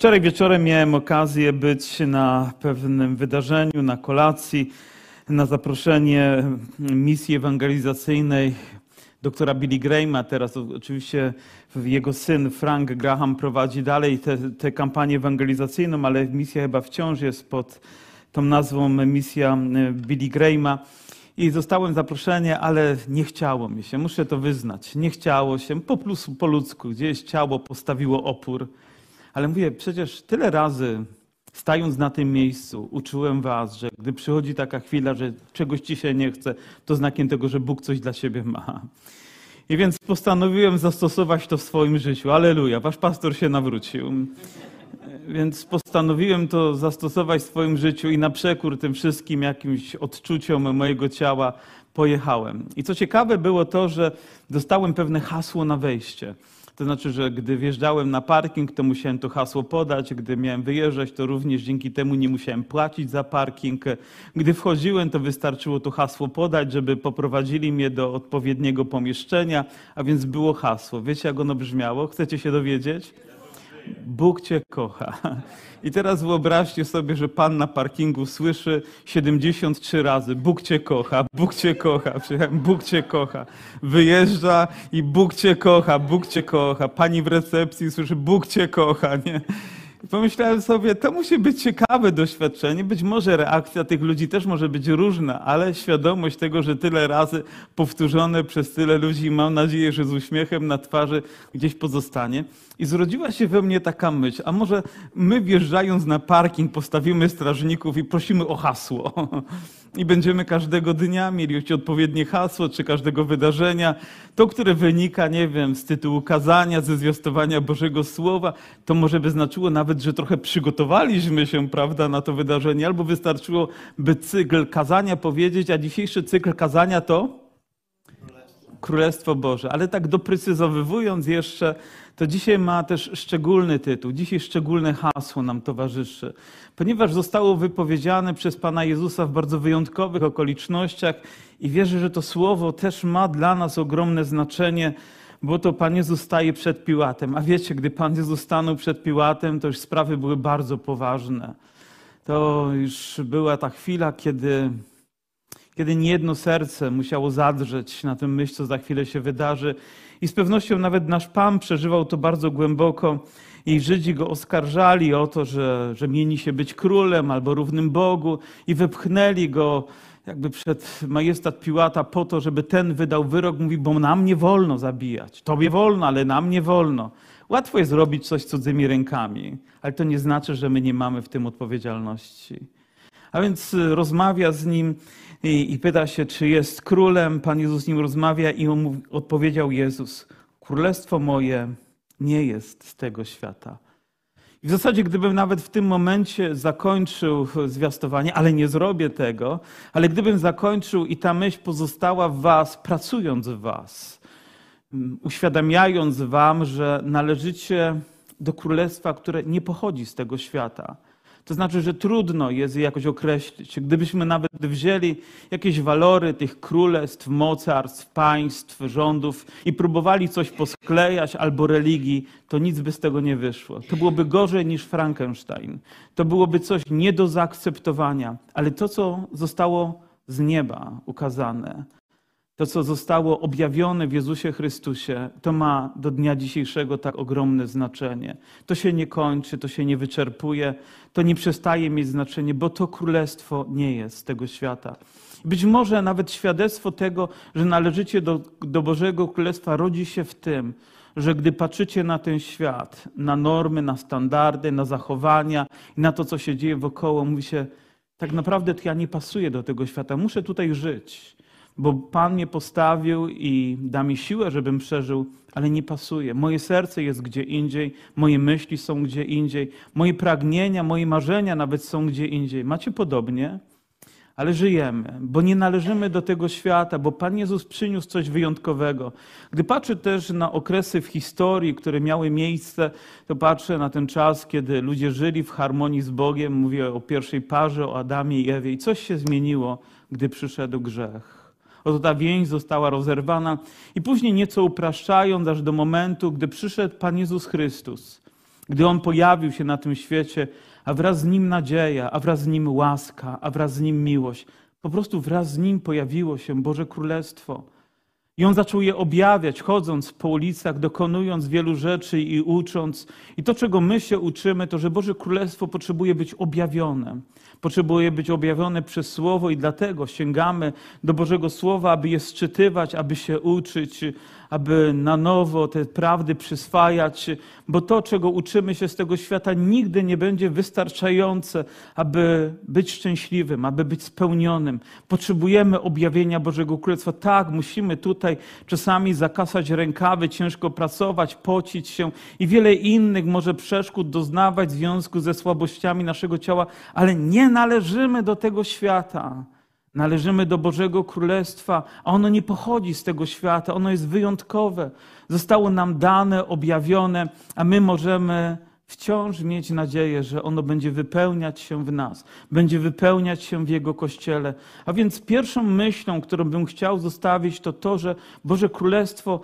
Wczoraj wieczorem miałem okazję być na pewnym wydarzeniu, na kolacji, na zaproszenie misji ewangelizacyjnej doktora Billy Grahama. Teraz oczywiście jego syn Frank Graham prowadzi dalej tę kampanię ewangelizacyjną, ale misja chyba wciąż jest pod tą nazwą misja Billy Grahama. I zostałem zaproszony, ale nie chciało mi się, muszę to wyznać. Nie chciało się, po, plus, po ludzku, gdzieś ciało postawiło opór. Ale mówię, przecież tyle razy stając na tym miejscu, uczyłem was, że gdy przychodzi taka chwila, że czegoś ci się nie chce, to znakiem tego, że Bóg coś dla siebie ma. I więc postanowiłem zastosować to w swoim życiu. Aleluja, wasz pastor się nawrócił. Więc postanowiłem to zastosować w swoim życiu i na przekór tym wszystkim jakimś odczuciom mojego ciała pojechałem. I co ciekawe było to, że dostałem pewne hasło na wejście. To znaczy, że gdy wjeżdżałem na parking, to musiałem to hasło podać. Gdy miałem wyjeżdżać, to również dzięki temu nie musiałem płacić za parking. Gdy wchodziłem, to wystarczyło to hasło podać, żeby poprowadzili mnie do odpowiedniego pomieszczenia, a więc było hasło. Wiecie, jak ono brzmiało? Chcecie się dowiedzieć? Bóg Cię kocha. I teraz wyobraźcie sobie, że Pan na parkingu słyszy 73 razy Bóg Cię kocha, Bóg Cię kocha, Bóg Cię kocha. Wyjeżdża i Bóg Cię kocha, Bóg Cię kocha. Pani w recepcji słyszy Bóg Cię kocha, nie? Pomyślałem sobie, to musi być ciekawe doświadczenie. Być może reakcja tych ludzi też może być różna, ale świadomość tego, że tyle razy powtórzone przez tyle ludzi, mam nadzieję, że z uśmiechem na twarzy gdzieś pozostanie. I zrodziła się we mnie taka myśl, a może my wjeżdżając na parking postawimy strażników i prosimy o hasło. I będziemy każdego dnia mieli odpowiednie hasło, czy każdego wydarzenia. To, które wynika, nie wiem, z tytułu kazania, ze zwiastowania Bożego Słowa, to może by znaczyło nawet, że trochę przygotowaliśmy się, prawda, na to wydarzenie, albo wystarczyło, by cykl kazania powiedzieć, a dzisiejszy cykl kazania to Królestwo Boże. Ale tak doprecyzowywując jeszcze, to dzisiaj ma też szczególny tytuł, dzisiaj szczególne hasło nam towarzyszy, ponieważ zostało wypowiedziane przez Pana Jezusa w bardzo wyjątkowych okolicznościach i wierzę, że to słowo też ma dla nas ogromne znaczenie, bo to Pan Jezus staje przed Piłatem. A wiecie, gdy Pan Jezus stanął przed Piłatem, to już sprawy były bardzo poważne. To już była ta chwila, kiedy kiedy niejedno serce musiało zadrzeć na tym myśl, co za chwilę się wydarzy. I z pewnością nawet nasz Pan przeżywał to bardzo głęboko. I Żydzi go oskarżali o to, że, że mieni się być królem albo równym Bogu i wepchnęli go jakby przed majestat Piłata po to, żeby ten wydał wyrok. Mówi, bo nam nie wolno zabijać. Tobie wolno, ale nam nie wolno. Łatwo jest robić coś cudzymi rękami, ale to nie znaczy, że my nie mamy w tym odpowiedzialności. A więc rozmawia z nim i, i pyta się, czy jest królem. Pan Jezus z nim rozmawia i on mówi, odpowiedział Jezus, królestwo moje nie jest z tego świata. I w zasadzie, gdybym nawet w tym momencie zakończył zwiastowanie, ale nie zrobię tego, ale gdybym zakończył i ta myśl pozostała w Was, pracując w Was, uświadamiając Wam, że należycie do królestwa, które nie pochodzi z tego świata to znaczy, że trudno jest je jakoś określić. Gdybyśmy nawet wzięli jakieś walory tych królestw, mocarstw, państw, rządów i próbowali coś posklejać albo religii, to nic by z tego nie wyszło. To byłoby gorzej niż Frankenstein. To byłoby coś nie do zaakceptowania. Ale to, co zostało z nieba ukazane, to, co zostało objawione w Jezusie Chrystusie, to ma do dnia dzisiejszego tak ogromne znaczenie. To się nie kończy, to się nie wyczerpuje, to nie przestaje mieć znaczenie, bo to królestwo nie jest z tego świata. Być może nawet świadectwo tego, że należycie do, do Bożego Królestwa, rodzi się w tym, że gdy patrzycie na ten świat, na normy, na standardy, na zachowania i na to, co się dzieje wokoło, mówi się, tak naprawdę to ja nie pasuję do tego świata, muszę tutaj żyć bo Pan mnie postawił i da mi siłę, żebym przeżył, ale nie pasuje. Moje serce jest gdzie indziej, moje myśli są gdzie indziej, moje pragnienia, moje marzenia nawet są gdzie indziej. Macie podobnie? Ale żyjemy, bo nie należymy do tego świata, bo Pan Jezus przyniósł coś wyjątkowego. Gdy patrzę też na okresy w historii, które miały miejsce, to patrzę na ten czas, kiedy ludzie żyli w harmonii z Bogiem. Mówię o pierwszej parze, o Adamie i Ewie. I coś się zmieniło, gdy przyszedł grzech. Oto ta więź została rozerwana i później nieco upraszczając aż do momentu, gdy przyszedł Pan Jezus Chrystus. Gdy On pojawił się na tym świecie, a wraz z Nim nadzieja, a wraz z Nim łaska, a wraz z Nim miłość. Po prostu wraz z Nim pojawiło się Boże Królestwo. I on zaczął je objawiać, chodząc po ulicach, dokonując wielu rzeczy i ucząc. I to, czego my się uczymy, to, że Boże Królestwo potrzebuje być objawione. Potrzebuje być objawione przez Słowo i dlatego sięgamy do Bożego Słowa, aby je sczytywać, aby się uczyć, aby na nowo te prawdy przyswajać, bo to, czego uczymy się z tego świata, nigdy nie będzie wystarczające, aby być szczęśliwym, aby być spełnionym. Potrzebujemy objawienia Bożego Królestwa. Tak, musimy tutaj czasami zakasać rękawy, ciężko pracować, pocić się i wiele innych może przeszkód doznawać w związku ze słabościami naszego ciała, ale nie należymy do tego świata. Należymy do Bożego Królestwa, a ono nie pochodzi z tego świata, ono jest wyjątkowe. Zostało nam dane, objawione, a my możemy wciąż mieć nadzieję, że ono będzie wypełniać się w nas, będzie wypełniać się w Jego Kościele. A więc pierwszą myślą, którą bym chciał zostawić, to to, że Boże Królestwo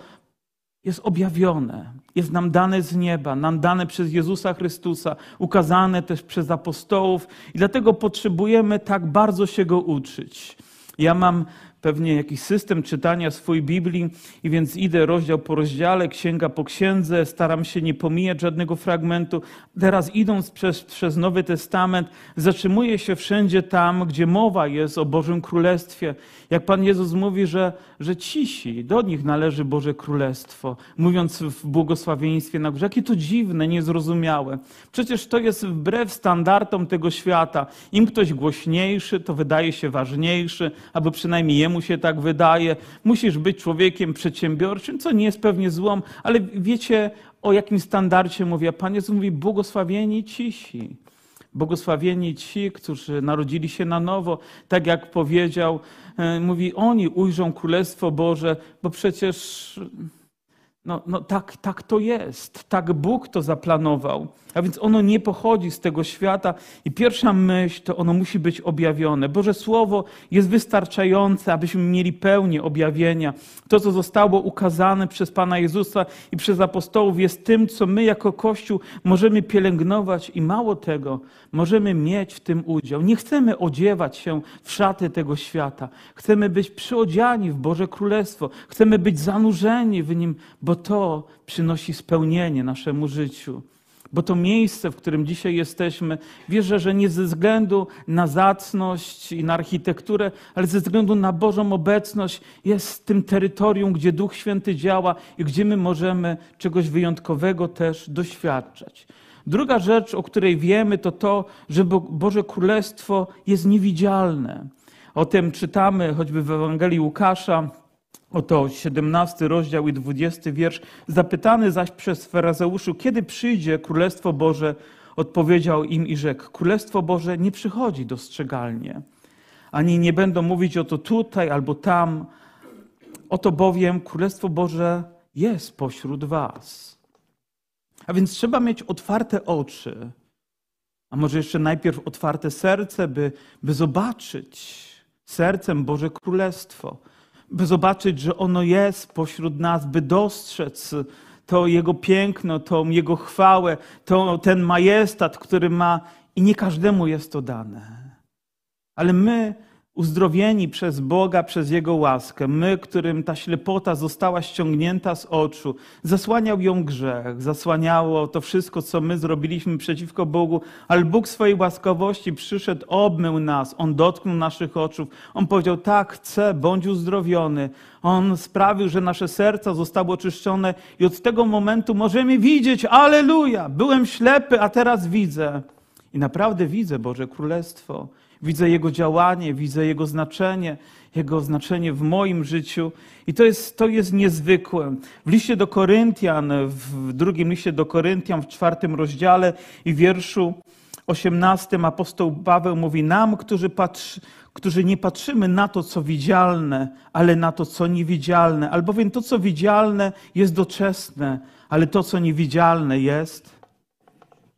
jest objawione, jest nam dane z nieba, nam dane przez Jezusa Chrystusa, ukazane też przez apostołów i dlatego potrzebujemy tak bardzo się go uczyć. Ja mam pewnie jakiś system czytania swojej Biblii i więc idę rozdział po rozdziale, księga po księdze, staram się nie pomijać żadnego fragmentu. Teraz idąc przez, przez Nowy Testament, zatrzymuję się wszędzie tam, gdzie mowa jest o Bożym Królestwie. Jak Pan Jezus mówi, że, że cisi, do nich należy Boże Królestwo, mówiąc w błogosławieństwie na górze. Jakie to dziwne, niezrozumiałe. Przecież to jest wbrew standardom tego świata. Im ktoś głośniejszy, to wydaje się ważniejszy, albo przynajmniej jemu się tak wydaje. Musisz być człowiekiem przedsiębiorczym, co nie jest pewnie złą, ale wiecie, o jakim standardzie mówię. Pan Jezus mówi, błogosławieni cisi. Błogosławieni ci, którzy narodzili się na nowo, tak jak powiedział, e, mówi, oni ujrzą Królestwo Boże, bo przecież no, no tak, tak to jest, tak Bóg to zaplanował. A więc ono nie pochodzi z tego świata i pierwsza myśl to ono musi być objawione. Boże Słowo jest wystarczające, abyśmy mieli pełnię objawienia. To, co zostało ukazane przez Pana Jezusa i przez apostołów jest tym, co my jako Kościół możemy pielęgnować i mało tego, możemy mieć w tym udział. Nie chcemy odziewać się w szaty tego świata. Chcemy być przyodziani w Boże Królestwo. Chcemy być zanurzeni w Nim, bo to przynosi spełnienie naszemu życiu. Bo to miejsce, w którym dzisiaj jesteśmy, wierzę, że nie ze względu na zacność i na architekturę, ale ze względu na Bożą obecność jest tym terytorium, gdzie Duch Święty działa i gdzie my możemy czegoś wyjątkowego też doświadczać. Druga rzecz, o której wiemy, to to, że Boże Królestwo jest niewidzialne. O tym czytamy choćby w Ewangelii Łukasza, Oto 17 rozdział i 20 wiersz. Zapytany zaś przez faryzeuszu, kiedy przyjdzie Królestwo Boże, odpowiedział im i rzekł: Królestwo Boże nie przychodzi dostrzegalnie, ani nie będą mówić o to tutaj albo tam. Oto bowiem Królestwo Boże jest pośród Was. A więc trzeba mieć otwarte oczy, a może jeszcze najpierw otwarte serce, by, by zobaczyć sercem Boże Królestwo by zobaczyć, że ono jest pośród nas, by dostrzec to Jego piękno, tą Jego chwałę, to, ten majestat, który ma i nie każdemu jest to dane. Ale my uzdrowieni przez Boga, przez Jego łaskę, my, którym ta ślepota została ściągnięta z oczu, zasłaniał ją grzech, zasłaniało to wszystko, co my zrobiliśmy przeciwko Bogu, ale Bóg swojej łaskawości przyszedł, obmył nas, On dotknął naszych oczu, On powiedział, tak, chcę, bądź uzdrowiony. On sprawił, że nasze serca zostały oczyszczone i od tego momentu możemy widzieć, aleluja, byłem ślepy, a teraz widzę. I naprawdę widzę Boże Królestwo. Widzę Jego działanie, widzę Jego znaczenie, Jego znaczenie w moim życiu. I to jest, to jest niezwykłe. W liście do Koryntian, w drugim liście do Koryntian, w czwartym rozdziale i wierszu osiemnastym apostoł Paweł mówi nam, którzy, patrzy, którzy nie patrzymy na to, co widzialne, ale na to, co niewidzialne. Albowiem to, co widzialne jest doczesne, ale to, co niewidzialne jest,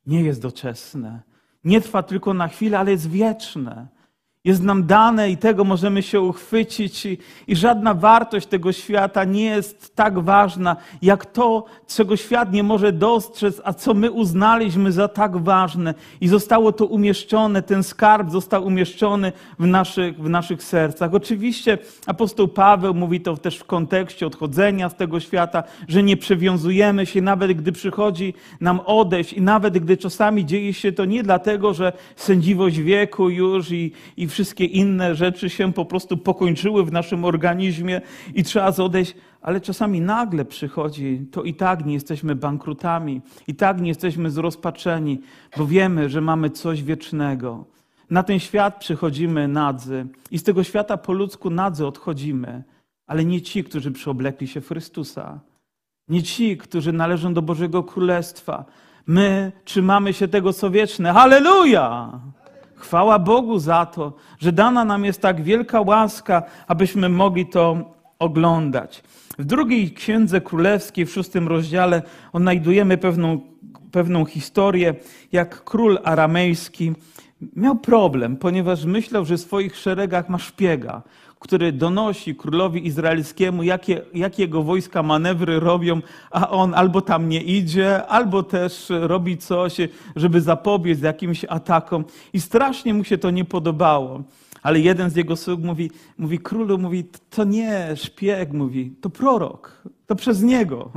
nie jest doczesne. Nie trwa tylko na chwilę, ale jest wieczne. Jest nam dane i tego możemy się uchwycić, i, i, żadna wartość tego świata nie jest tak ważna, jak to, czego świat nie może dostrzec, a co my uznaliśmy za tak ważne. I zostało to umieszczone, ten skarb został umieszczony w naszych, w naszych sercach. Oczywiście apostoł Paweł mówi to też w kontekście odchodzenia z tego świata, że nie przywiązujemy się, nawet gdy przychodzi nam odejść, i nawet gdy czasami dzieje się to nie dlatego, że sędziwość wieku już i, i wszystkie inne rzeczy się po prostu pokończyły w naszym organizmie i trzeba odejść, ale czasami nagle przychodzi, to i tak nie jesteśmy bankrutami, i tak nie jesteśmy zrozpaczeni, bo wiemy, że mamy coś wiecznego. Na ten świat przychodzimy nadzy i z tego świata po ludzku nadzy odchodzimy, ale nie ci, którzy przyoblekli się w Chrystusa. Nie ci, którzy należą do Bożego Królestwa. My trzymamy się tego, co wieczne. Halleluja! Chwała Bogu za to, że dana nam jest tak wielka łaska, abyśmy mogli to oglądać. W drugiej księdze królewskiej, w szóstym rozdziale, odnajdujemy pewną, pewną historię, jak król aramejski miał problem, ponieważ myślał, że w swoich szeregach ma szpiega, który donosi królowi izraelskiemu, jakie, jakie jego wojska manewry robią, a on albo tam nie idzie, albo też robi coś, żeby zapobiec jakimś atakom. I strasznie mu się to nie podobało. Ale jeden z jego sług mówi, mówi królu, mówi, to nie szpieg, mówi, to prorok, to przez niego.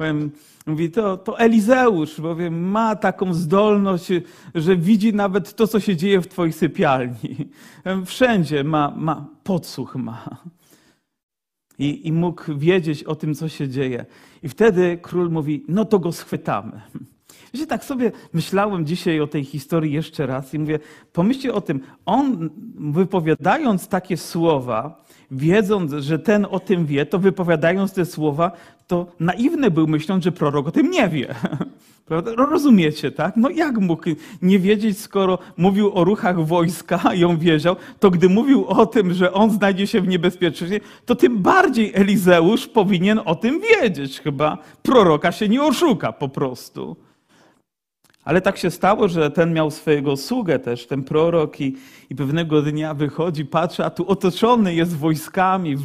Powiem, mówi, to, to Elizeusz, bowiem ma taką zdolność, że widzi nawet to, co się dzieje w twojej sypialni. Wszędzie ma, ma podsłuch ma. I, I mógł wiedzieć o tym, co się dzieje. I wtedy król mówi, no to go schwytamy. Wiecie, tak sobie myślałem dzisiaj o tej historii jeszcze raz i mówię, pomyślcie o tym, on wypowiadając takie słowa, wiedząc, że ten o tym wie, to wypowiadając te słowa, to naiwny był myśląc, że prorok o tym nie wie. Prawda? Rozumiecie, tak? No jak mógł nie wiedzieć, skoro mówił o ruchach wojska i on to gdy mówił o tym, że on znajdzie się w niebezpieczeństwie, to tym bardziej Elizeusz powinien o tym wiedzieć. Chyba proroka się nie oszuka po prostu. Ale tak się stało, że ten miał swojego sługę też, ten prorok i, i pewnego dnia wychodzi, patrzy, a tu otoczony jest wojskami,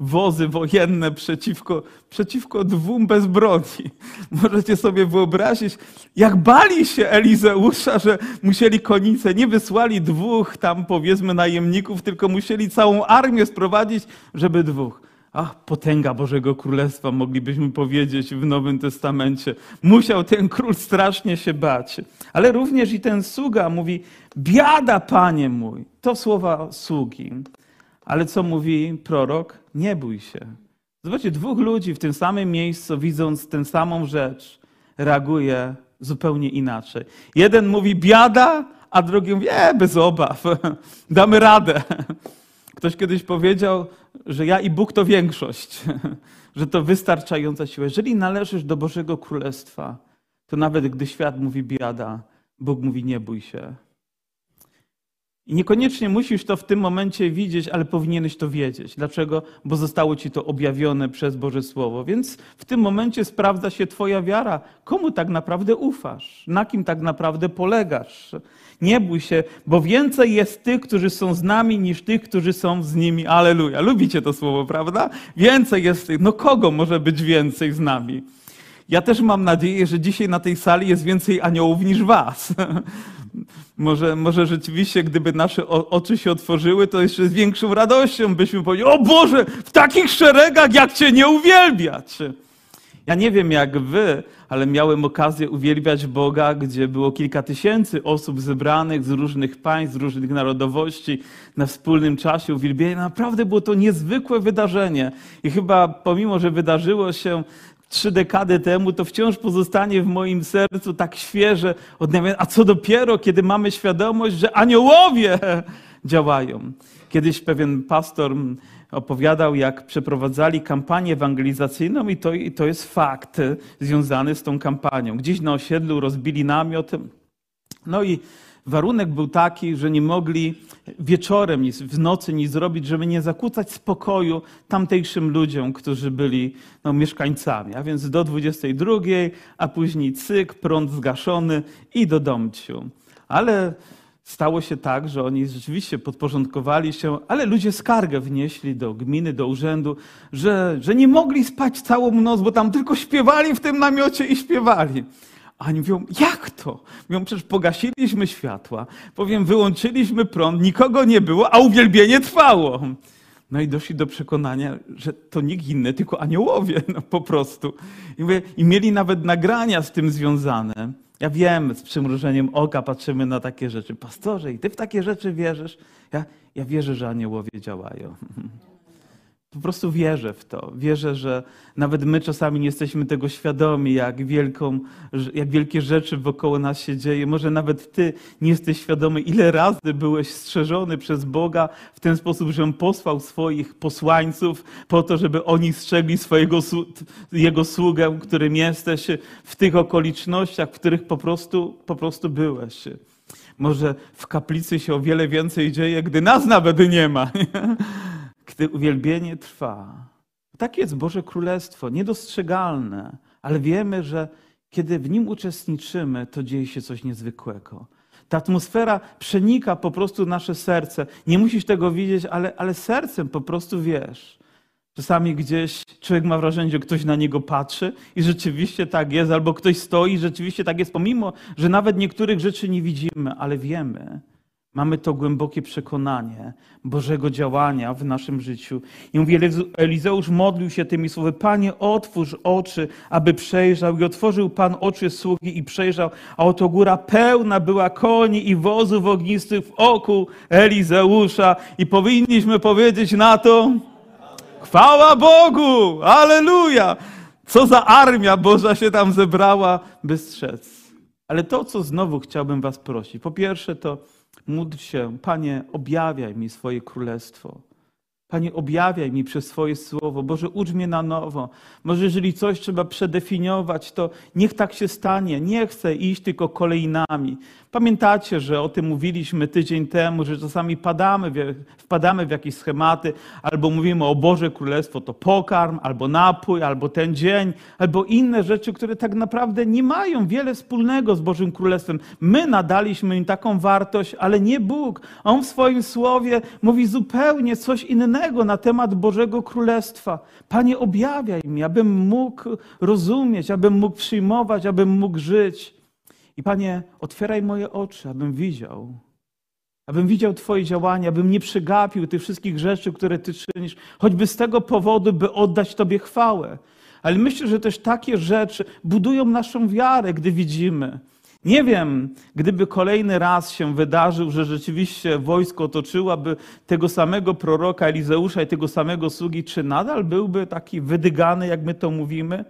wozy wojenne przeciwko, przeciwko dwóm bez broni. Możecie sobie wyobrazić, jak bali się Elizeusza, że musieli konice, nie wysłali dwóch tam powiedzmy najemników, tylko musieli całą armię sprowadzić, żeby dwóch. Ach, potęga Bożego Królestwa, moglibyśmy powiedzieć w Nowym Testamencie. Musiał ten król strasznie się bać. Ale również i ten sługa mówi, biada, panie mój. To słowa sługi. Ale co mówi prorok? Nie bój się. Zobaczcie, dwóch ludzi w tym samym miejscu, widząc tę samą rzecz, reaguje zupełnie inaczej. Jeden mówi biada, a drugi mówi, e, bez obaw, damy radę. Ktoś kiedyś powiedział, że ja i Bóg to większość, że to wystarczająca siła. Jeżeli należysz do Bożego Królestwa, to nawet gdy świat mówi biada, Bóg mówi nie bój się. I niekoniecznie musisz to w tym momencie widzieć, ale powinieneś to wiedzieć. Dlaczego? Bo zostało ci to objawione przez Boże Słowo. Więc w tym momencie sprawdza się Twoja wiara. Komu tak naprawdę ufasz? Na kim tak naprawdę polegasz? Nie bój się, bo więcej jest tych, którzy są z nami, niż tych, którzy są z nimi. Aleluja. Lubicie to słowo, prawda? Więcej jest tych. No kogo może być więcej z nami? Ja też mam nadzieję, że dzisiaj na tej sali jest więcej aniołów niż was. Może, może rzeczywiście, gdyby nasze oczy się otworzyły, to jeszcze z większą radością byśmy powiedzieli: O Boże, w takich szeregach jak Cię nie uwielbiać. Ja nie wiem jak wy, ale miałem okazję uwielbiać Boga, gdzie było kilka tysięcy osób zebranych z różnych państw, z różnych narodowości na wspólnym czasie uwielbienia. Naprawdę było to niezwykłe wydarzenie. I chyba pomimo, że wydarzyło się trzy dekady temu, to wciąż pozostanie w moim sercu tak świeże odnawiane. A co dopiero, kiedy mamy świadomość, że aniołowie działają. Kiedyś pewien pastor opowiadał, jak przeprowadzali kampanię ewangelizacyjną i to, i to jest fakt związany z tą kampanią. Gdzieś na osiedlu rozbili namiot, no i warunek był taki, że nie mogli wieczorem, w nocy nic zrobić, żeby nie zakłócać spokoju tamtejszym ludziom, którzy byli no, mieszkańcami. A więc do 22, a później cyk, prąd zgaszony i do domciu. Ale stało się tak, że oni rzeczywiście podporządkowali się, ale ludzie skargę wnieśli do gminy, do urzędu, że, że nie mogli spać całą noc, bo tam tylko śpiewali w tym namiocie i śpiewali. A oni mówią, jak to? Mówią, przecież pogasiliśmy światła, powiem, wyłączyliśmy prąd, nikogo nie było, a uwielbienie trwało. No i doszli do przekonania, że to nikt inny, tylko aniołowie, no po prostu. I, mówię, I mieli nawet nagrania z tym związane. Ja wiem, z przymrużeniem oka patrzymy na takie rzeczy. Pastorze, i ty w takie rzeczy wierzysz? Ja, ja wierzę, że aniołowie działają. Po prostu wierzę w to. Wierzę, że nawet my czasami nie jesteśmy tego świadomi, jak, wielką, jak wielkie rzeczy wokoło nas się dzieje. Może nawet ty nie jesteś świadomy, ile razy byłeś strzeżony przez Boga w ten sposób, że On posłał swoich posłańców po to, żeby oni strzegli swojego, Jego sługę, którym jesteś w tych okolicznościach, w których po prostu, po prostu byłeś. Może w kaplicy się o wiele więcej dzieje, gdy nas nawet nie ma. gdy uwielbienie trwa. Takie jest Boże Królestwo, niedostrzegalne, ale wiemy, że kiedy w nim uczestniczymy, to dzieje się coś niezwykłego. Ta atmosfera przenika po prostu nasze serce. Nie musisz tego widzieć, ale, ale sercem po prostu wiesz. Czasami gdzieś człowiek ma wrażenie, że ktoś na niego patrzy i rzeczywiście tak jest, albo ktoś stoi i rzeczywiście tak jest, pomimo, że nawet niektórych rzeczy nie widzimy, ale wiemy, Mamy to głębokie przekonanie Bożego działania w naszym życiu. I mówi, Elizeusz modlił się tymi słowy, Panie, otwórz oczy, aby przejrzał. I otworzył Pan oczy sługi i przejrzał, a oto góra pełna była koni i wozów ognistych w oku Elizeusza. I powinniśmy powiedzieć na to, chwała Bogu, aleluja! Co za armia Boża się tam zebrała, by strzec. Ale to, co znowu chciałbym was prosić. Po pierwsze to Módl się, Panie, objawiaj mi swoje królestwo. Panie, objawiaj mi przez swoje słowo. Boże, ucz mnie na nowo. Może jeżeli coś trzeba przedefiniować, to niech tak się stanie. Nie chcę iść tylko kolejnami. Pamiętacie, że o tym mówiliśmy tydzień temu, że czasami padamy, wpadamy w jakieś schematy, albo mówimy o Boże Królestwo to pokarm, albo napój, albo ten dzień, albo inne rzeczy, które tak naprawdę nie mają wiele wspólnego z Bożym Królestwem. My nadaliśmy im taką wartość, ale nie Bóg. On w swoim słowie mówi zupełnie coś innego na temat Bożego Królestwa. Panie, objawiaj mi, abym mógł rozumieć, abym mógł przyjmować, abym mógł żyć. I Panie, otwieraj moje oczy, abym widział, abym widział Twoje działania, abym nie przegapił tych wszystkich rzeczy, które Ty czynisz, choćby z tego powodu, by oddać Tobie chwałę. Ale myślę, że też takie rzeczy budują naszą wiarę, gdy widzimy. Nie wiem, gdyby kolejny raz się wydarzył, że rzeczywiście wojsko otoczyłaby tego samego proroka Elizeusza i tego samego sługi, czy nadal byłby taki wydygany, jak my to mówimy?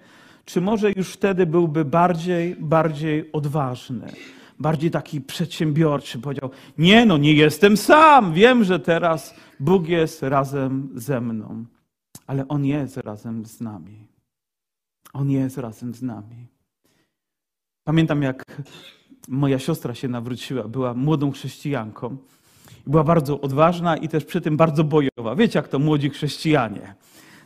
Czy może już wtedy byłby bardziej, bardziej odważny, bardziej taki przedsiębiorczy? Powiedział: Nie, no, nie jestem sam, wiem, że teraz Bóg jest razem ze mną, ale On jest razem z nami. On jest razem z nami. Pamiętam, jak moja siostra się nawróciła, była młodą chrześcijanką. Była bardzo odważna i też przy tym bardzo bojowa. Wiecie, jak to młodzi chrześcijanie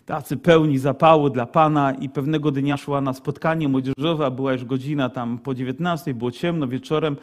tacy pełni zapału dla Pana i pewnego dnia szła na spotkanie młodzieżowe, była już godzina tam po 19, było ciemno wieczorem,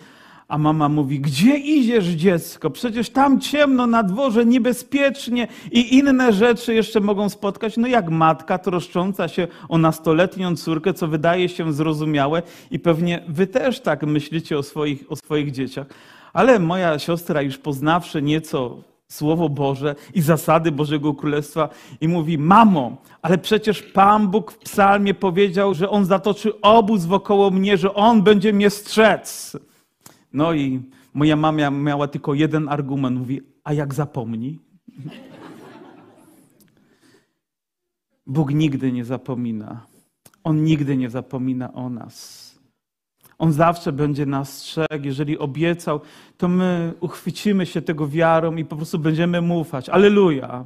a mama mówi, gdzie idziesz dziecko? Przecież tam ciemno na dworze, niebezpiecznie i inne rzeczy jeszcze mogą spotkać. No jak matka troszcząca się o nastoletnią córkę, co wydaje się zrozumiałe i pewnie wy też tak myślicie o swoich, o swoich dzieciach. Ale moja siostra już poznawszy nieco Słowo Boże i zasady Bożego Królestwa i mówi: Mamo, ale przecież Pan Bóg w Psalmie powiedział, że On zatoczy obóz wokoło mnie, że On będzie mnie strzec. No i moja mama miała tylko jeden argument. Mówi: A jak zapomni? Bóg nigdy nie zapomina. On nigdy nie zapomina o nas. On zawsze będzie nas strzegł. Jeżeli obiecał, to my uchwycimy się tego wiarą i po prostu będziemy mu ufać. Aleluja.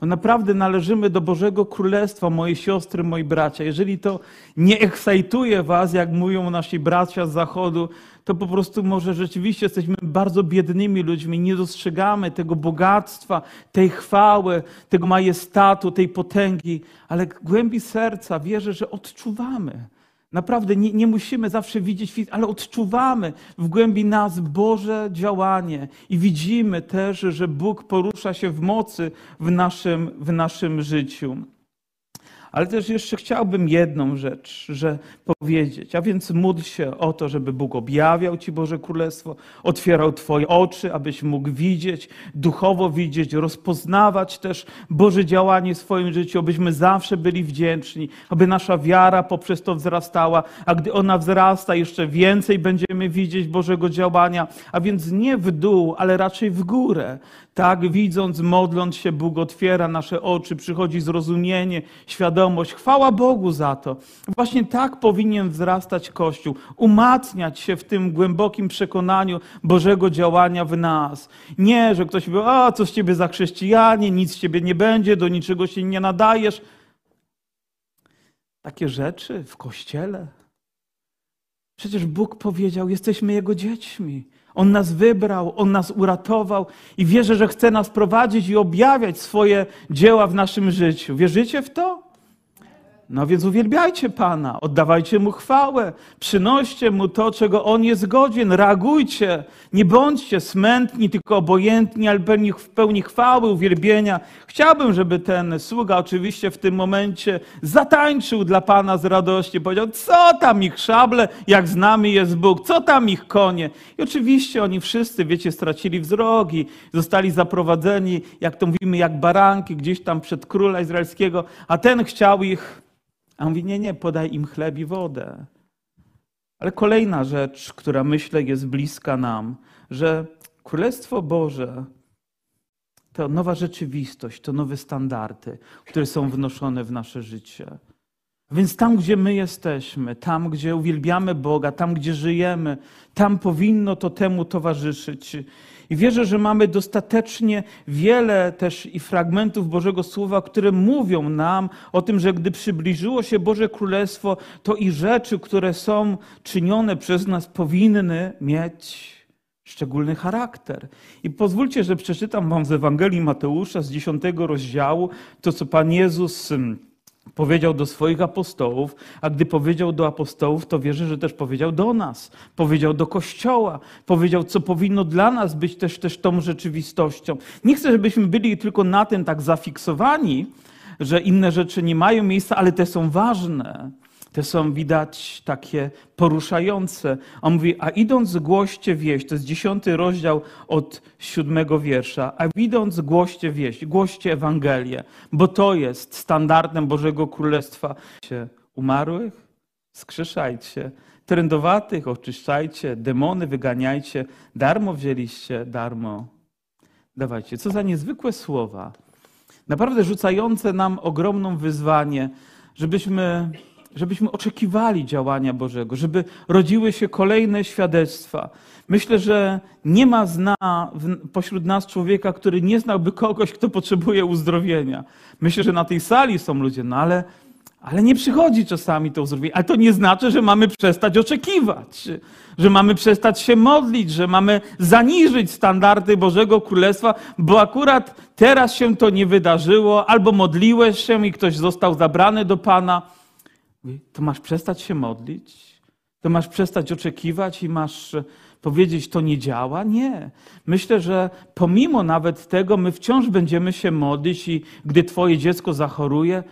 Bo naprawdę należymy do Bożego Królestwa, moje siostry, moi bracia. Jeżeli to nie ekscytuje was, jak mówią nasi bracia z Zachodu, to po prostu może rzeczywiście jesteśmy bardzo biednymi ludźmi, nie dostrzegamy tego bogactwa, tej chwały, tego majestatu, tej potęgi, ale głębi serca wierzę, że odczuwamy Naprawdę nie, nie musimy zawsze widzieć, ale odczuwamy w głębi nas Boże działanie i widzimy też, że Bóg porusza się w mocy w naszym, w naszym życiu. Ale też jeszcze chciałbym jedną rzecz, że powiedzieć, a więc módl się o to, żeby Bóg objawiał Ci Boże Królestwo, otwierał Twoje oczy, abyś mógł widzieć, duchowo widzieć, rozpoznawać też Boże działanie w swoim życiu, abyśmy zawsze byli wdzięczni, aby nasza wiara poprzez to wzrastała, a gdy ona wzrasta, jeszcze więcej będziemy widzieć Bożego działania, a więc nie w dół, ale raczej w górę. Tak, widząc, modląc się, Bóg otwiera nasze oczy, przychodzi zrozumienie, świadomość. Chwała Bogu za to. Właśnie tak powinien wzrastać Kościół, umacniać się w tym głębokim przekonaniu Bożego działania w nas. Nie, że ktoś powie, a co z ciebie za chrześcijanie, nic z ciebie nie będzie, do niczego się nie nadajesz. Takie rzeczy w Kościele. Przecież Bóg powiedział, jesteśmy Jego dziećmi. On nas wybrał, On nas uratował i wierzę, że chce nas prowadzić i objawiać swoje dzieła w naszym życiu. Wierzycie w to? No więc uwielbiajcie Pana, oddawajcie Mu chwałę, przynoście Mu to, czego On jest godzien, reagujcie, nie bądźcie smętni, tylko obojętni, ale w pełni chwały, uwielbienia. Chciałbym, żeby ten sługa oczywiście w tym momencie zatańczył dla Pana z radości, powiedział, co tam ich szable, jak z nami jest Bóg, co tam ich konie. I oczywiście oni wszyscy, wiecie, stracili wzroki, zostali zaprowadzeni, jak to mówimy, jak baranki gdzieś tam przed króla izraelskiego, a ten chciał ich a on mówi, nie, nie, podaj im chleb i wodę. Ale kolejna rzecz, która myślę jest bliska nam, że Królestwo Boże to nowa rzeczywistość, to nowe standardy, które są wnoszone w nasze życie. Więc tam, gdzie my jesteśmy, tam, gdzie uwielbiamy Boga, tam, gdzie żyjemy, tam powinno to temu towarzyszyć. I wierzę, że mamy dostatecznie wiele też i fragmentów Bożego Słowa, które mówią nam o tym, że gdy przybliżyło się Boże Królestwo, to i rzeczy, które są czynione przez nas, powinny mieć szczególny charakter. I pozwólcie, że przeczytam wam z Ewangelii Mateusza z 10 rozdziału to, co Pan Jezus powiedział do swoich apostołów, a gdy powiedział do apostołów, to wierzę, że też powiedział do nas, powiedział do Kościoła, powiedział, co powinno dla nas być też, też tą rzeczywistością. Nie chcę, żebyśmy byli tylko na tym tak zafiksowani, że inne rzeczy nie mają miejsca, ale te są ważne. Te są widać takie poruszające. On mówi, a idąc głoście wieść, to jest dziesiąty rozdział od siódmego wiersza, a idąc głoście wieść, głoście Ewangelię, bo to jest standardem Bożego Królestwa. Umarłych, skrzeszajcie, trędowatych oczyszczajcie, demony wyganiajcie, darmo wzięliście, darmo dawajcie. Co za niezwykłe słowa. Naprawdę rzucające nam ogromną wyzwanie, żebyśmy żebyśmy oczekiwali działania Bożego, żeby rodziły się kolejne świadectwa. Myślę, że nie ma zna, pośród nas człowieka, który nie znałby kogoś, kto potrzebuje uzdrowienia. Myślę, że na tej sali są ludzie, no ale, ale nie przychodzi czasami to uzdrowienie. Ale to nie znaczy, że mamy przestać oczekiwać, że mamy przestać się modlić, że mamy zaniżyć standardy Bożego Królestwa, bo akurat teraz się to nie wydarzyło, albo modliłeś się i ktoś został zabrany do Pana to masz przestać się modlić? To masz przestać oczekiwać i masz powiedzieć, to nie działa? Nie. Myślę, że pomimo nawet tego, my wciąż będziemy się modlić i gdy Twoje dziecko zachoruje,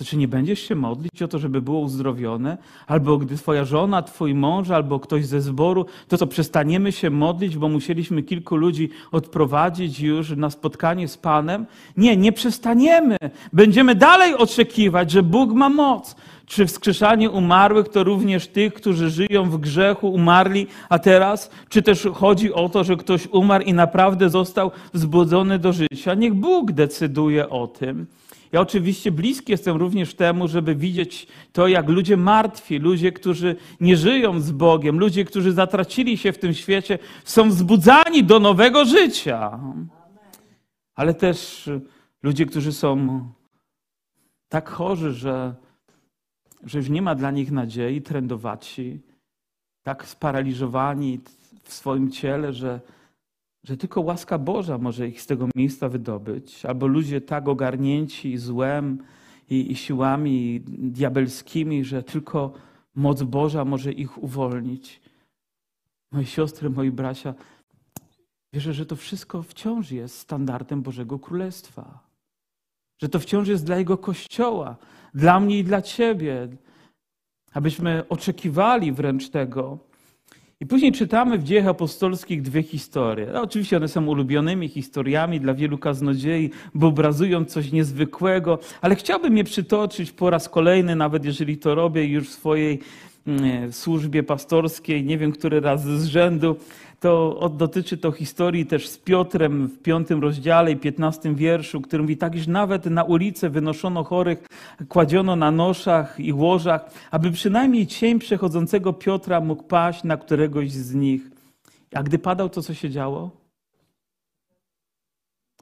to czy nie będziesz się modlić o to, żeby było uzdrowione? Albo gdy Twoja żona, Twój mąż, albo ktoś ze zboru, to co przestaniemy się modlić, bo musieliśmy kilku ludzi odprowadzić już na spotkanie z Panem? Nie, nie przestaniemy. Będziemy dalej oczekiwać, że Bóg ma moc, czy wskrzeszanie umarłych to również tych, którzy żyją w grzechu, umarli, a teraz? Czy też chodzi o to, że ktoś umarł i naprawdę został wzbudzony do życia? Niech Bóg decyduje o tym. Ja oczywiście bliski jestem również temu, żeby widzieć to, jak ludzie martwi, ludzie, którzy nie żyją z Bogiem, ludzie, którzy zatracili się w tym świecie, są wzbudzani do nowego życia. Ale też ludzie, którzy są tak chorzy, że że już nie ma dla nich nadziei, trędowaci, tak sparaliżowani w swoim ciele, że, że tylko łaska Boża może ich z tego miejsca wydobyć, albo ludzie tak ogarnięci złem i, i siłami diabelskimi, że tylko moc Boża może ich uwolnić. Moje siostry, moi bracia, wierzę, że to wszystko wciąż jest standardem Bożego Królestwa. Że to wciąż jest dla Jego Kościoła, dla mnie i dla Ciebie. Abyśmy oczekiwali wręcz tego. I później czytamy w dziejach apostolskich dwie historie. No, oczywiście one są ulubionymi historiami dla wielu kaznodziei, bo obrazują coś niezwykłego, ale chciałbym je przytoczyć po raz kolejny, nawet jeżeli to robię już w swojej mm, służbie pastorskiej, nie wiem który raz z rzędu, to dotyczy to historii też z Piotrem w piątym rozdziale i piętnastym wierszu, który mówi tak, iż nawet na ulicę wynoszono chorych, kładziono na noszach i łożach, aby przynajmniej cień przechodzącego Piotra mógł paść na któregoś z nich. A gdy padał, to co się działo?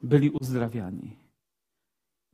Byli uzdrawiani.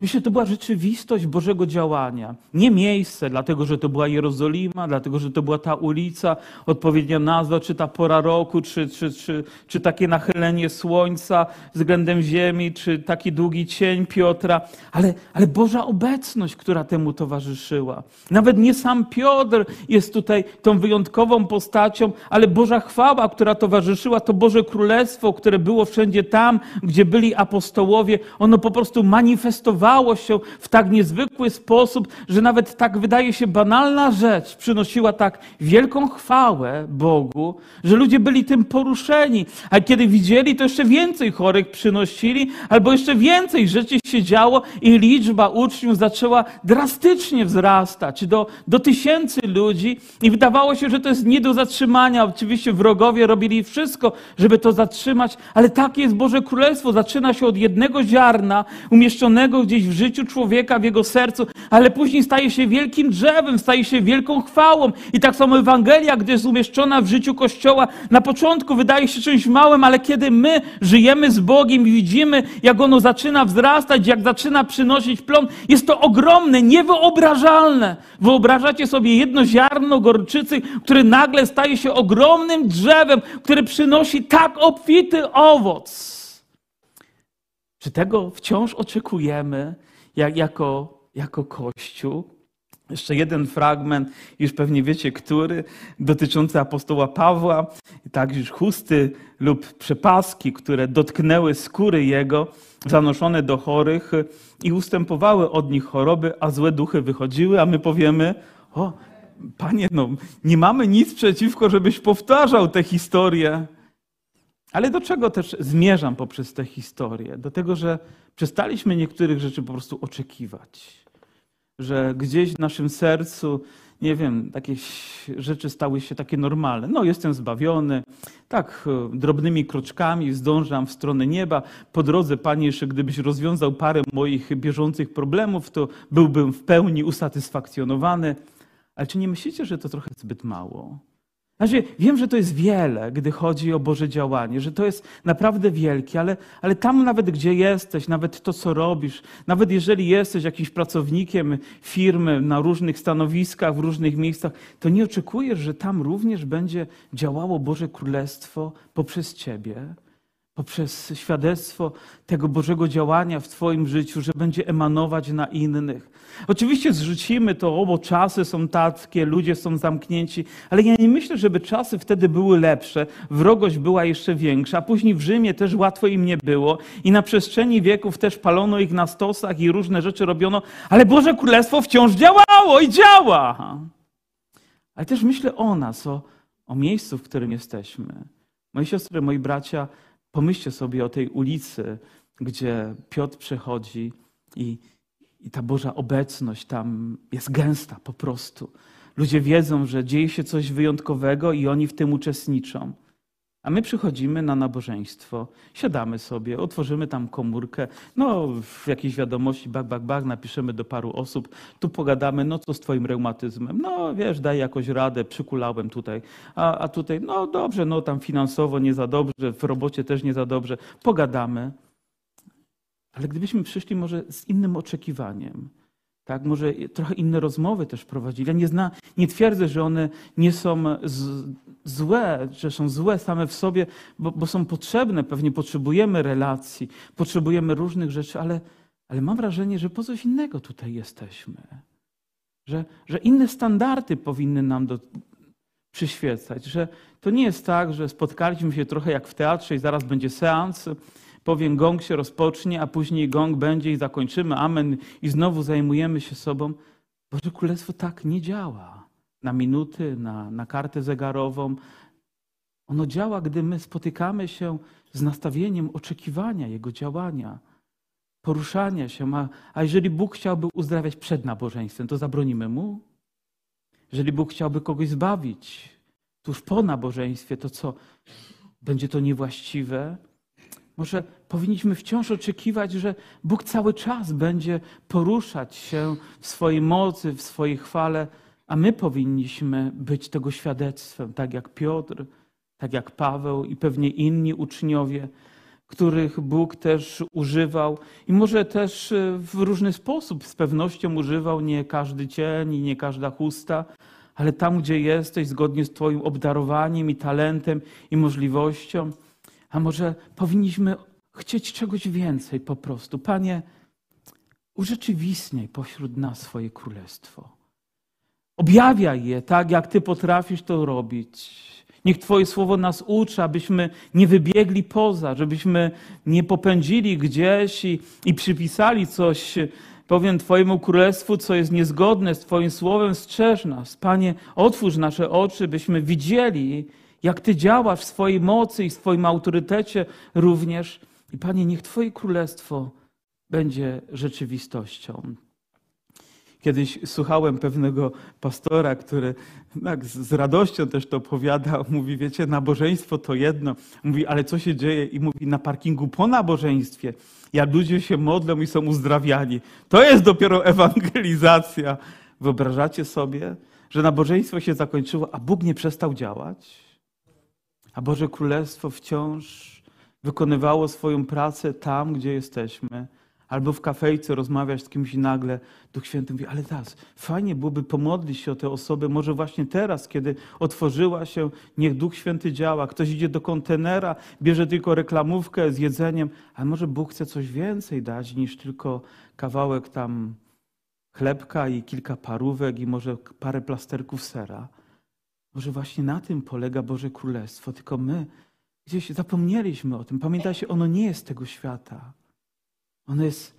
Myślę, to była rzeczywistość Bożego działania. Nie miejsce, dlatego że to była Jerozolima, dlatego że to była ta ulica, odpowiednia nazwa, czy ta pora roku, czy, czy, czy, czy takie nachylenie słońca względem ziemi, czy taki długi cień Piotra, ale, ale Boża obecność, która temu towarzyszyła. Nawet nie sam Piotr jest tutaj tą wyjątkową postacią, ale Boża chwała, która towarzyszyła, to Boże Królestwo, które było wszędzie tam, gdzie byli apostołowie, ono po prostu manifestowało odbywało się w tak niezwykły sposób, że nawet tak wydaje się banalna rzecz przynosiła tak wielką chwałę Bogu, że ludzie byli tym poruszeni. A kiedy widzieli, to jeszcze więcej chorych przynosili, albo jeszcze więcej rzeczy się działo i liczba uczniów zaczęła drastycznie wzrastać do, do tysięcy ludzi i wydawało się, że to jest nie do zatrzymania. Oczywiście wrogowie robili wszystko, żeby to zatrzymać, ale takie jest Boże Królestwo. Zaczyna się od jednego ziarna umieszczonego gdzieś gdzieś w życiu człowieka, w jego sercu, ale później staje się wielkim drzewem, staje się wielką chwałą. I tak samo Ewangelia, gdy jest umieszczona w życiu Kościoła, na początku wydaje się czymś małym, ale kiedy my żyjemy z Bogiem i widzimy, jak ono zaczyna wzrastać, jak zaczyna przynosić plon, jest to ogromne, niewyobrażalne. Wyobrażacie sobie jedno ziarno gorczycy, które nagle staje się ogromnym drzewem, które przynosi tak obfity owoc. Czy tego wciąż oczekujemy jak, jako, jako Kościół? Jeszcze jeden fragment, już pewnie wiecie, który, dotyczący apostoła Pawła, tak już chusty lub przepaski, które dotknęły skóry jego, zanoszone do chorych i ustępowały od nich choroby, a złe duchy wychodziły, a my powiemy, o, panie, no, nie mamy nic przeciwko, żebyś powtarzał tę historię. Ale do czego też zmierzam poprzez tę historię? Do tego, że przestaliśmy niektórych rzeczy po prostu oczekiwać. Że gdzieś w naszym sercu, nie wiem, takie rzeczy stały się takie normalne. No, jestem zbawiony, tak, drobnymi kroczkami zdążam w stronę nieba. Po drodze, Panie, jeszcze gdybyś rozwiązał parę moich bieżących problemów, to byłbym w pełni usatysfakcjonowany. Ale czy nie myślicie, że to trochę zbyt mało? Znaczy, wiem, że to jest wiele, gdy chodzi o Boże działanie, że to jest naprawdę wielkie, ale, ale tam nawet gdzie jesteś, nawet to, co robisz, nawet jeżeli jesteś jakimś pracownikiem firmy na różnych stanowiskach, w różnych miejscach, to nie oczekujesz, że tam również będzie działało Boże Królestwo poprzez Ciebie poprzez świadectwo tego Bożego działania w Twoim życiu, że będzie emanować na innych. Oczywiście zrzucimy to, bo czasy są takie, ludzie są zamknięci, ale ja nie myślę, żeby czasy wtedy były lepsze, wrogość była jeszcze większa, a później w Rzymie też łatwo im nie było i na przestrzeni wieków też palono ich na stosach i różne rzeczy robiono, ale Boże Królestwo wciąż działało i działa. Ale też myślę o nas, o, o miejscu, w którym jesteśmy. Moi siostry, moi bracia, Pomyślcie sobie o tej ulicy, gdzie Piotr przechodzi i, i ta Boża obecność tam jest gęsta po prostu. Ludzie wiedzą, że dzieje się coś wyjątkowego i oni w tym uczestniczą. A my przychodzimy na nabożeństwo, siadamy sobie, otworzymy tam komórkę, no w jakiejś wiadomości, bak, bak, bak, napiszemy do paru osób, tu pogadamy, no co z twoim reumatyzmem? No wiesz, daj jakoś radę, przykulałem tutaj, a, a tutaj, no dobrze, no tam finansowo nie za dobrze, w robocie też nie za dobrze, pogadamy. Ale gdybyśmy przyszli może z innym oczekiwaniem, tak, może trochę inne rozmowy też prowadzili. Ja nie, zna, nie twierdzę, że one nie są z, złe, że są złe same w sobie, bo, bo, są potrzebne. Pewnie potrzebujemy relacji, potrzebujemy różnych rzeczy, ale, ale mam wrażenie, że po coś innego tutaj jesteśmy. że, że inne standardy powinny nam do, przyświecać, że to nie jest tak, że spotkaliśmy się trochę jak w teatrze i zaraz będzie seans, powiem gong się rozpocznie, a później gong będzie i zakończymy, amen i znowu zajmujemy się sobą. Boże Królestwo tak nie działa. Na minuty, na, na kartę zegarową. Ono działa, gdy my spotykamy się z nastawieniem oczekiwania Jego działania, poruszania się. A, a jeżeli Bóg chciałby uzdrawiać przed nabożeństwem, to zabronimy Mu? Jeżeli Bóg chciałby kogoś zbawić tuż po nabożeństwie, to co? Będzie to niewłaściwe? Może powinniśmy wciąż oczekiwać, że Bóg cały czas będzie poruszać się w swojej mocy, w swojej chwale, a my powinniśmy być tego świadectwem, tak jak Piotr, tak jak Paweł i pewnie inni uczniowie, których Bóg też używał i może też w różny sposób z pewnością używał nie każdy cień i nie każda chusta, ale tam, gdzie jesteś, zgodnie z Twoim obdarowaniem i talentem i możliwością, a może powinniśmy chcieć czegoś więcej po prostu. Panie, urzeczywistniaj pośród nas swoje królestwo. Objawiaj je tak, jak Ty potrafisz to robić. Niech Twoje słowo nas uczy, abyśmy nie wybiegli poza, żebyśmy nie popędzili gdzieś i, i przypisali coś, powiem Twojemu królestwu, co jest niezgodne z Twoim słowem. Strzeż nas. Panie, otwórz nasze oczy, byśmy widzieli, jak Ty działasz w swojej mocy i w swoim autorytecie również. I Panie, niech Twoje królestwo będzie rzeczywistością. Kiedyś słuchałem pewnego pastora, który tak, z radością też to opowiada. Mówi, wiecie, nabożeństwo to jedno. Mówi, ale co się dzieje? I mówi, na parkingu po nabożeństwie, jak ludzie się modlą i są uzdrawiani. To jest dopiero ewangelizacja. Wyobrażacie sobie, że nabożeństwo się zakończyło, a Bóg nie przestał działać? A Boże Królestwo wciąż wykonywało swoją pracę tam, gdzie jesteśmy. Albo w kafejce rozmawiać z kimś i nagle Duch Święty mówi, ale teraz fajnie byłoby pomodlić się o tę osobę, może właśnie teraz, kiedy otworzyła się, niech Duch Święty działa. Ktoś idzie do kontenera, bierze tylko reklamówkę z jedzeniem, ale może Bóg chce coś więcej dać niż tylko kawałek tam chlebka i kilka parówek i może parę plasterków sera. Może właśnie na tym polega Boże Królestwo, tylko my gdzieś zapomnieliśmy o tym. Pamiętajcie, ono nie jest tego świata. Ono jest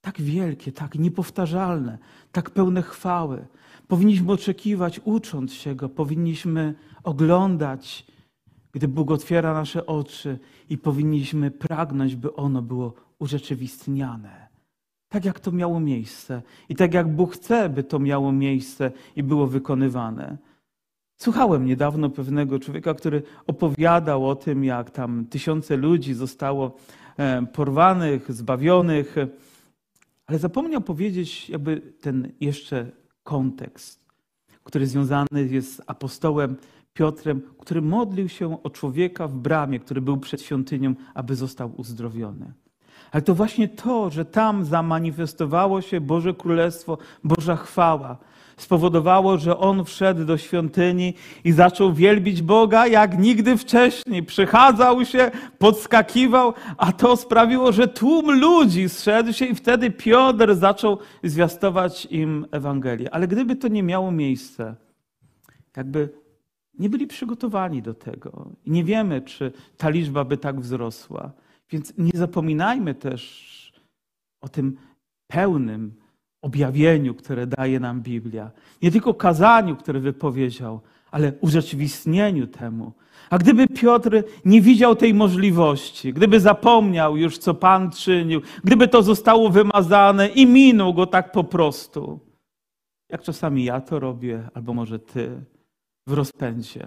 tak wielkie, tak niepowtarzalne, tak pełne chwały. Powinniśmy oczekiwać, ucząc się go, powinniśmy oglądać, gdy Bóg otwiera nasze oczy i powinniśmy pragnąć, by ono było urzeczywistniane. Tak jak to miało miejsce i tak jak Bóg chce, by to miało miejsce i było wykonywane. Słuchałem niedawno pewnego człowieka, który opowiadał o tym, jak tam tysiące ludzi zostało e, porwanych, zbawionych, ale zapomniał powiedzieć jakby ten jeszcze kontekst, który związany jest z apostołem Piotrem, który modlił się o człowieka w bramie, który był przed świątynią, aby został uzdrowiony. Ale to właśnie to, że tam zamanifestowało się Boże Królestwo, Boża chwała, spowodowało, że on wszedł do świątyni i zaczął wielbić Boga jak nigdy wcześniej. Przychadzał się, podskakiwał, a to sprawiło, że tłum ludzi zszedł się i wtedy Piotr zaczął zwiastować im Ewangelię. Ale gdyby to nie miało miejsca, jakby nie byli przygotowani do tego i nie wiemy, czy ta liczba by tak wzrosła. Więc nie zapominajmy też o tym pełnym objawieniu, które daje nam Biblia. Nie tylko kazaniu, które wypowiedział, ale urzeczywistnieniu temu. A gdyby Piotr nie widział tej możliwości, gdyby zapomniał już, co Pan czynił, gdyby to zostało wymazane i minął go tak po prostu, jak czasami ja to robię, albo może ty, w rozpędzie.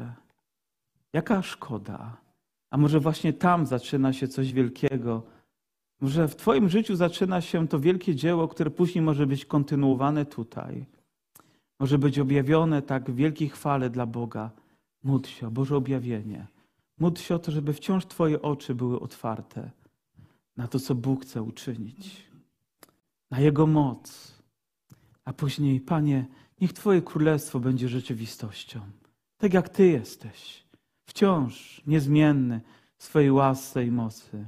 Jaka szkoda. A może właśnie tam zaczyna się coś wielkiego, że w Twoim życiu zaczyna się to wielkie dzieło, które później może być kontynuowane tutaj. Może być objawione tak w wielkiej chwale dla Boga. Módl się o Boże objawienie. Módl się o to, żeby wciąż Twoje oczy były otwarte na to, co Bóg chce uczynić, na Jego moc. A później, Panie, niech Twoje królestwo będzie rzeczywistością. Tak jak Ty jesteś, wciąż niezmienny w swojej łasce i mocy.